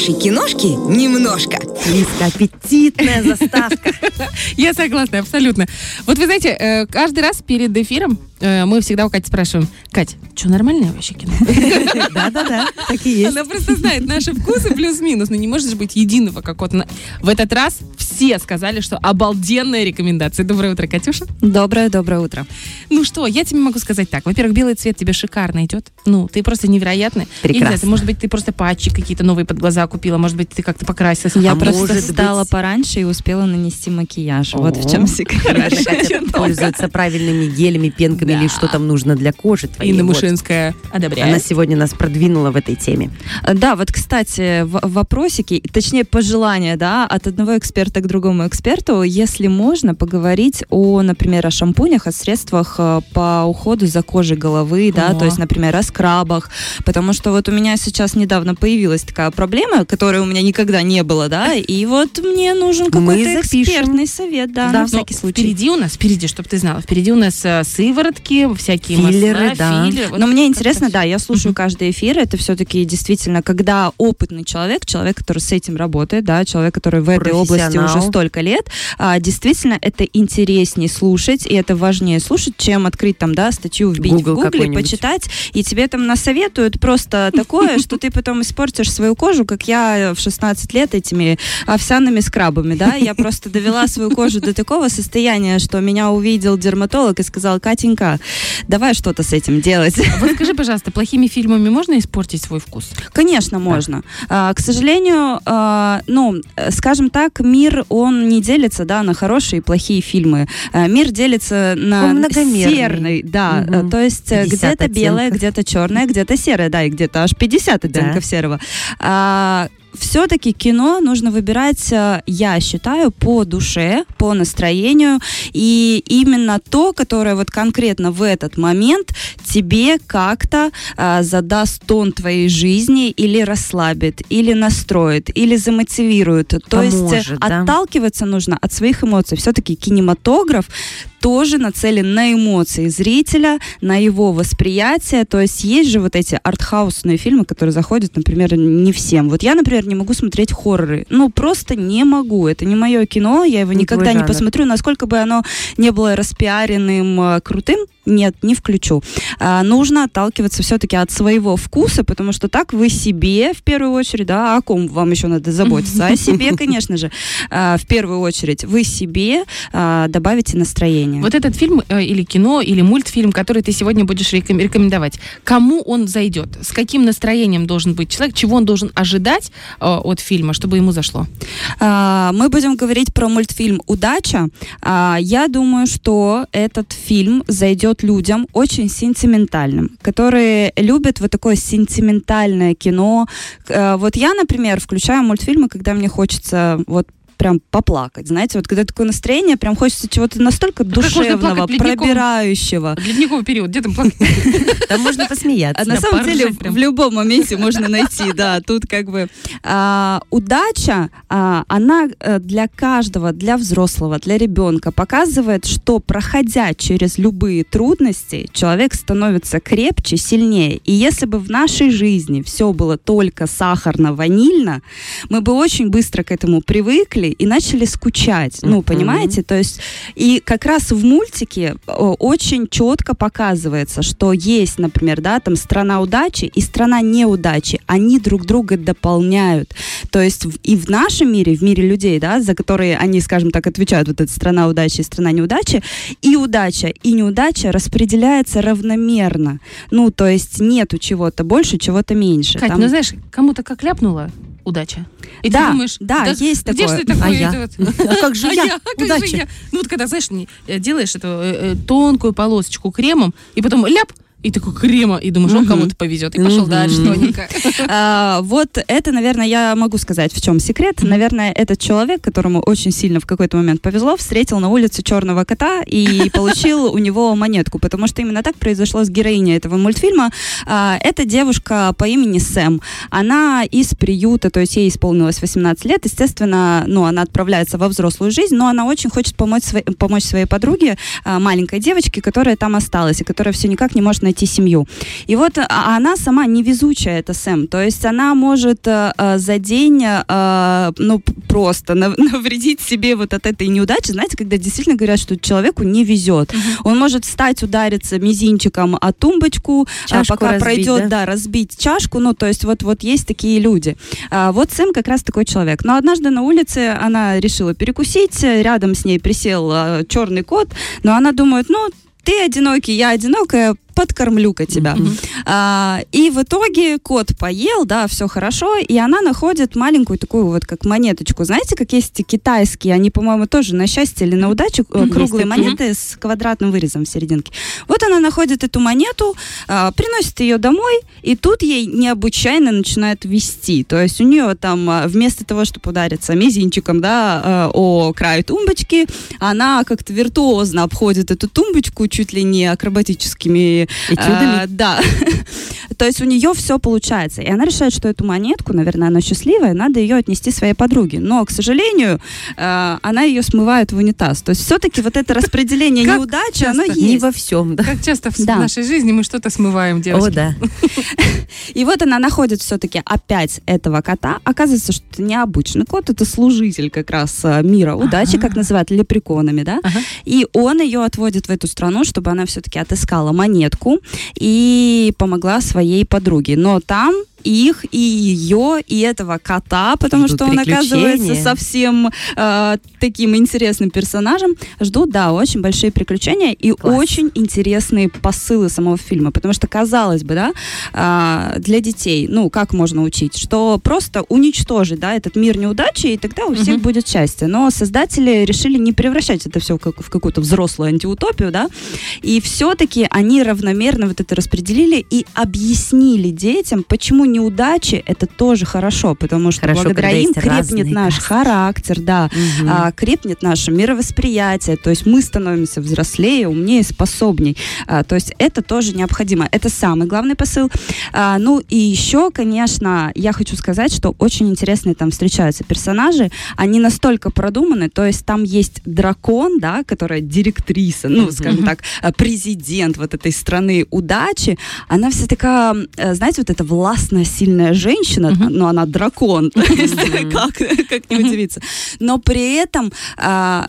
хорошей киношки немножко. Лизка, аппетитная заставка. Я согласна, абсолютно. Вот вы знаете, э, каждый раз перед эфиром э, мы всегда у Кати спрашиваем, Кать, что нормальное вообще кино? Да-да-да, так и есть. Она просто знает наши вкусы плюс-минус, но не может же быть единого какого-то. В этот раз все сказали, что обалденная рекомендация. Доброе утро, Катюша. Доброе-доброе утро. Ну что, я тебе могу сказать так. Во-первых, белый цвет тебе шикарно идет. Ну, ты просто невероятный. Я не знаю, Прекрасно. может быть, ты просто патчи какие-то новые под глаза купила, может быть, ты как-то покрасилась. Я А просто может встала быть- пораньше и успела нанести макияж. Вот в О. чем секрет. Наверное, Катя пользуется правильными гелями, пенками или что там нужно для кожи твоей. Инна Вот. Мышинская Она одобряет. сегодня нас продвинула в этой теме. Да, вот, кстати, в- вопросики, точнее, пожелания, да, от одного эксперта к другому эксперту, если можно, поговорить о, например, о шампунях, о средствах э, по уходу за кожей головы, да, О. то есть, например, о скрабах, потому что вот у меня сейчас недавно появилась такая проблема, которой у меня никогда не было, да, и вот мне нужен какой-то экспертный совет, да, Да. на Но всякий случай. Впереди у нас, впереди, чтобы ты знала, впереди у нас э, сыворотки, всякие Филлеры, масла, да. филлеры. Вот Но мне интересно, да, я слушаю каждый эфир, это все-таки действительно, когда опытный человек, человек, который с этим работает, да, человек, который в этой области. Уже столько лет, а, действительно это интереснее слушать, и это важнее слушать, чем открыть там, да, статью вбить Google в гугле, почитать, и тебе там насоветуют просто такое, что ты потом испортишь свою кожу, как я в 16 лет этими овсяными скрабами, да, я просто довела свою кожу до такого состояния, что меня увидел дерматолог и сказал, Катенька, давай что-то с этим делать. Вот скажи, пожалуйста, плохими фильмами можно испортить свой вкус? Конечно, можно. А, к сожалению, а, ну, э, скажем так, мир, он не делится, да, на хорошие и плохие фильмы. А, мир делится на серный, да, э, то есть э, 50 где-то белое, где-то черное, где-то серое, да, и где-то аж 50 оттенков серого. Все-таки кино нужно выбирать, э, я считаю, по душе, по настроению, и именно то, которое вот конкретно в этот момент тебе как-то а, задаст тон твоей жизни или расслабит, или настроит, или замотивирует. То есть Поможет, э, да? отталкиваться нужно от своих эмоций. Все-таки кинематограф тоже нацелен на эмоции зрителя, на его восприятие. То есть есть же вот эти артхаусные фильмы, которые заходят, например, не всем. Вот я, например, не могу смотреть хорроры. Ну, просто не могу. Это не мое кино, я его Не никогда не посмотрю. Насколько бы оно не было распиаренным, э, крутым, нет, не включу. А, нужно отталкиваться все-таки от своего вкуса, потому что так вы себе, в первую очередь, да, о ком вам еще надо заботиться? О себе, конечно же. А, в первую очередь, вы себе а, добавите настроение. Вот этот фильм э, или кино, или мультфильм, который ты сегодня будешь реком- рекомендовать, кому он зайдет? С каким настроением должен быть человек? Чего он должен ожидать э, от фильма, чтобы ему зашло? А, Мы будем говорить про мультфильм «Удача». А, Я думаю, что этот фильм зайдет людям очень сентиментальным, которые любят вот такое сентиментальное кино. Э, Вот я, например, включаю мультфильмы, когда мне хочется вот прям поплакать, знаете, вот когда такое настроение, прям хочется чего-то настолько можно душевного, пробирающего. Ледниковый период, где там плакать? Там можно посмеяться. А на Да, самом деле в любом моменте можно найти, да, тут как бы а, удача, а, она э, для каждого, для взрослого, для ребенка показывает, что проходя через любые трудности, человек становится крепче, сильнее. И если бы в нашей жизни все было только сахарно-ванильно, мы бы очень быстро к этому привыкли и начали скучать. Ну, понимаете? То есть и как раз в мультике о, очень четко показывается, что есть, например, да, там страна удачи и страна неудачи. Они друг друга дополняют. То есть и в нашем мире, в мире людей, да, за которые они, скажем так, отвечают, вот эта страна удачи и страна неудачи, и удача, и неудача распределяется равномерно. Ну, то есть нету чего-то больше, чего-то меньше. Кать, Там- ну знаешь, кому-то как ляпнула удача. И Да, ты думаешь, да, есть где такое. же ты такое? А я? вот? А как же А я? я? Как же Удача. я? Ну вот когда, знаешь, э, делаешь эту э, э, тонкую полосочку кремом, и потом ляп, и такой крема, и думаешь, он кому-то повезет. И пошел дальше тоненько. А, вот это, наверное, я могу сказать, в чем секрет. Наверное, этот человек, которому очень сильно в какой-то момент повезло, встретил на улице черного кота и получил у него монетку, потому что именно так произошло с героиней этого мультфильма. А, Это девушка по имени Сэм. Она из приюта, то есть ей исполнилось 18 лет. Естественно, ну, она отправляется во взрослую жизнь, но она очень хочет помочь, своей- помочь своей подруге, а, маленькой девочке, которая там осталась и которая все никак не может найти найти семью. И вот а, она сама невезучая, это Сэм. То есть она может э, э, за день, э, ну, просто нав- навредить себе вот от этой неудачи. Знаете, когда действительно говорят, что человеку не везет. Он может встать, удариться мизинчиком о тумбочку, а, Чашку пока разбить, пройдет, да? да, разбить чашку. Ну, то есть вот, вот есть такие люди. А, вот Сэм как раз такой человек. Но однажды на улице она решила перекусить, рядом с ней присел а, черный кот, но она думает, ну, ты одинокий, я одинокая, подкормлю-ка тебя. А, и в итоге кот поел, да, все хорошо, и она находит маленькую такую вот как монеточку. Знаете, как есть китайские, они, по-моему, тоже на счастье или на удачу, Есть круглые такие. монеты с квадратным вырезом в серединке. Вот она находит эту монету, а, приносит ее домой, и тут ей необычайно начинает вести. То есть у нее там а, вместо того, чтобы удариться мизинчиком, да, а, о край тумбочки, она как-то виртуозно обходит эту тумбочку чуть ли не акробатическими Этюдами? а, да. То есть у нее все получается. И она решает, что эту монетку, наверное, она счастливая, надо ее отнести своей подруге. Но, к сожалению, э, она ее смывает в унитаз. То есть все-таки вот это распределение Как неудачи, оно часто? Не есть. во всем, да. Как часто в Да. нашей жизни мы что-то смываем, девочки. О, да. И вот она находит все-таки опять этого кота. Оказывается, что это необычный кот, это служитель как раз э, мира удачи, как называют лепреконами, да. И он ее отводит в эту страну, чтобы она все-таки отыскала монетку и помогла своей подруге. Но там их и ее и этого кота, потому Ждут что он оказывается совсем э, таким интересным персонажем. Ждут, да, очень большие приключения и Класс. очень интересные посылы самого фильма, потому что казалось бы, да, а, для детей, ну как можно учить, что просто уничтожить, да, этот мир неудачи и тогда у всех Мгм. будет счастье. Но создатели решили не превращать это все в какую-то взрослую антиутопию, да, и все-таки они равномерно вот это распределили и объяснили детям, почему неудачи это тоже хорошо, потому что Хорошо, благодаря им крепнет наш характер, да, а, крепнет наше мировосприятие, то есть мы становимся взрослее, умнее, способней. А, то есть это тоже необходимо. Это самый главный посыл. А, ну и еще, конечно, я хочу сказать, что очень интересные там встречаются персонажи. Они настолько продуманы, то есть там есть дракон, да, которая директриса, ну, скажем так, президент вот этой страны удачи. Она вся такая, э, знаете, вот эта властная, сильная женщина, Мгм. но она дракон. Мгм. как, как не удивиться. Но при этом а,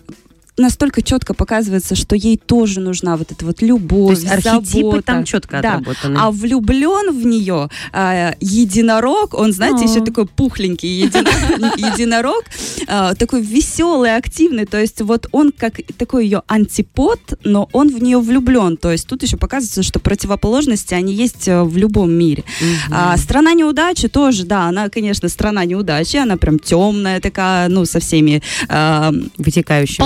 настолько четко показывается, что ей тоже нужна вот эта вот То любовь, есть архетипы забота. там четко Да. отработаны. А влюблен в нее а, единорог, он, знаете, О. еще такой пухленький едино- единорог, а, такой веселый, активный. То есть вот он как такой ее антипод, но он в нее влюблен. То есть тут еще показывается, что противоположности, они есть э, в любом мире. А, страна неудачи тоже, да, она, конечно, страна неудачи, она прям темная такая, ну, со всеми Вытекающими,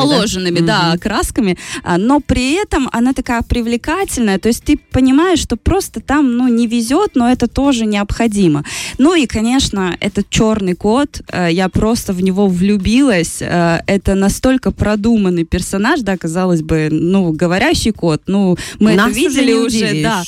да? положенными, да, красками, а, но при этом она такая привлекательная, то есть ты понимаешь, что просто там, ну, не везет, но это тоже необходимо. Ну и, конечно, этот черный кот, э, я просто в него влюбилась, э, это настолько продуманный персонаж, да, казалось бы, ну, говорящий кот, ну, мы Нас это уже видели уже, удивишь. да,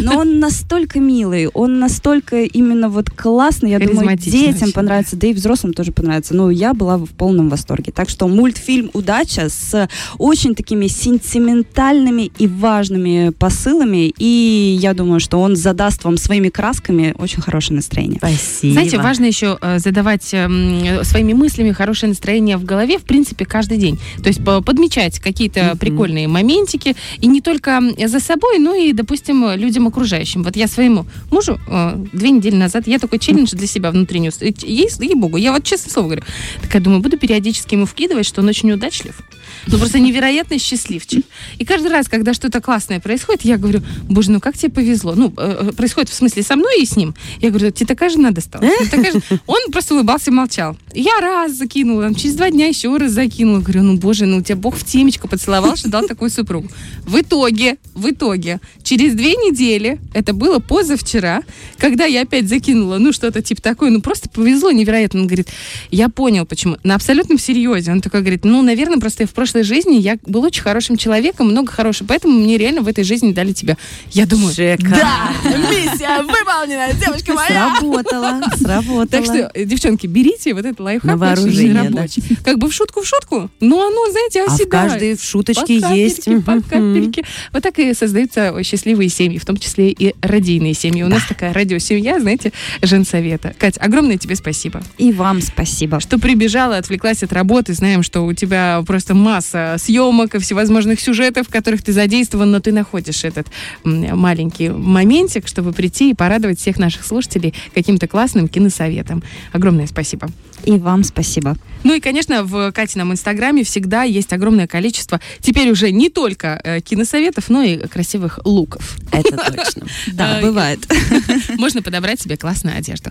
но он настолько милый, он настолько именно вот классный, я думаю, детям очень. понравится, да и взрослым тоже понравится. Ну, я была в полном восторге. Так что мультфильм «Удача» с очень такими сентиментальными и важными посылами, и я думаю, что он задаст вам своими красками очень хорошее настроение. Спасибо. Знаете, важно еще э, задавать эм, своими мыслями хорошее настроение в голове, в принципе, каждый день. То есть по- подмечать какие-то Мгм. прикольные моментики, и не только за собой, но и, допустим, людям окружающим. Вот я своему мужу э, две недели назад, я такой челлендж для себя внутренний, ус- э, ей, ей-богу, я вот честно слово говорю, такая думаю, буду периодически ему вкидывать, что он очень удачлив. Ну, просто невероятно счастливчик. И каждый раз, когда что-то классное происходит, я говорю, боже, ну как тебе повезло? Ну, э, э, происходит в смысле со мной и с ним. Я говорю, тебе такая жена досталась. Ну, такая же». Он просто улыбался и молчал. Я раз закинула, там, через два дня еще раз закинула. Говорю, ну, боже, ну тебя Бог в темечко поцеловал, что дал такую супругу. В итоге, в итоге, через две недели, это было позавчера, когда я опять закинула, ну, что-то типа такое, ну, просто повезло невероятно. Он говорит, я понял, почему. На абсолютном серьезе. Он такой говорит, ну, наверное, просто в прошлой жизни я был очень хорошим человеком, много хорошего, поэтому мне реально в этой жизни дали тебя. Я думаю, Шикарно. да, миссия исполнена, девочка моя. Сработало, сработало. Так что, э, девчонки, берите вот этот лайфхак На очень вооружение, да. рабочий. Как бы в шутку в шутку, но оно, знаете, А в оседает. каждой в шуточке По есть. по капельке. Вот так и создаются счастливые семьи, в том числе и родийные семьи. У нас такая радиосемья, знаете, женсовета. Кать, огромное тебе спасибо, И вам спасибо. что прибежала, отвлеклась от работы. Знаем, что у тебя просто масса съемок и всевозможных сюжетов, в которых ты задействован, но ты находишь этот маленький моментик, чтобы прийти и порадовать всех наших слушателей каким-то классным киносоветом. Огромное спасибо. И вам спасибо. Ну и, конечно, в Катином инстаграме всегда есть огромное количество теперь уже не только э, киносоветов, но и красивых луков. Это точно. Да, бывает. Можно подобрать себе классную одежду.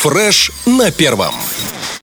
Фреш на первом.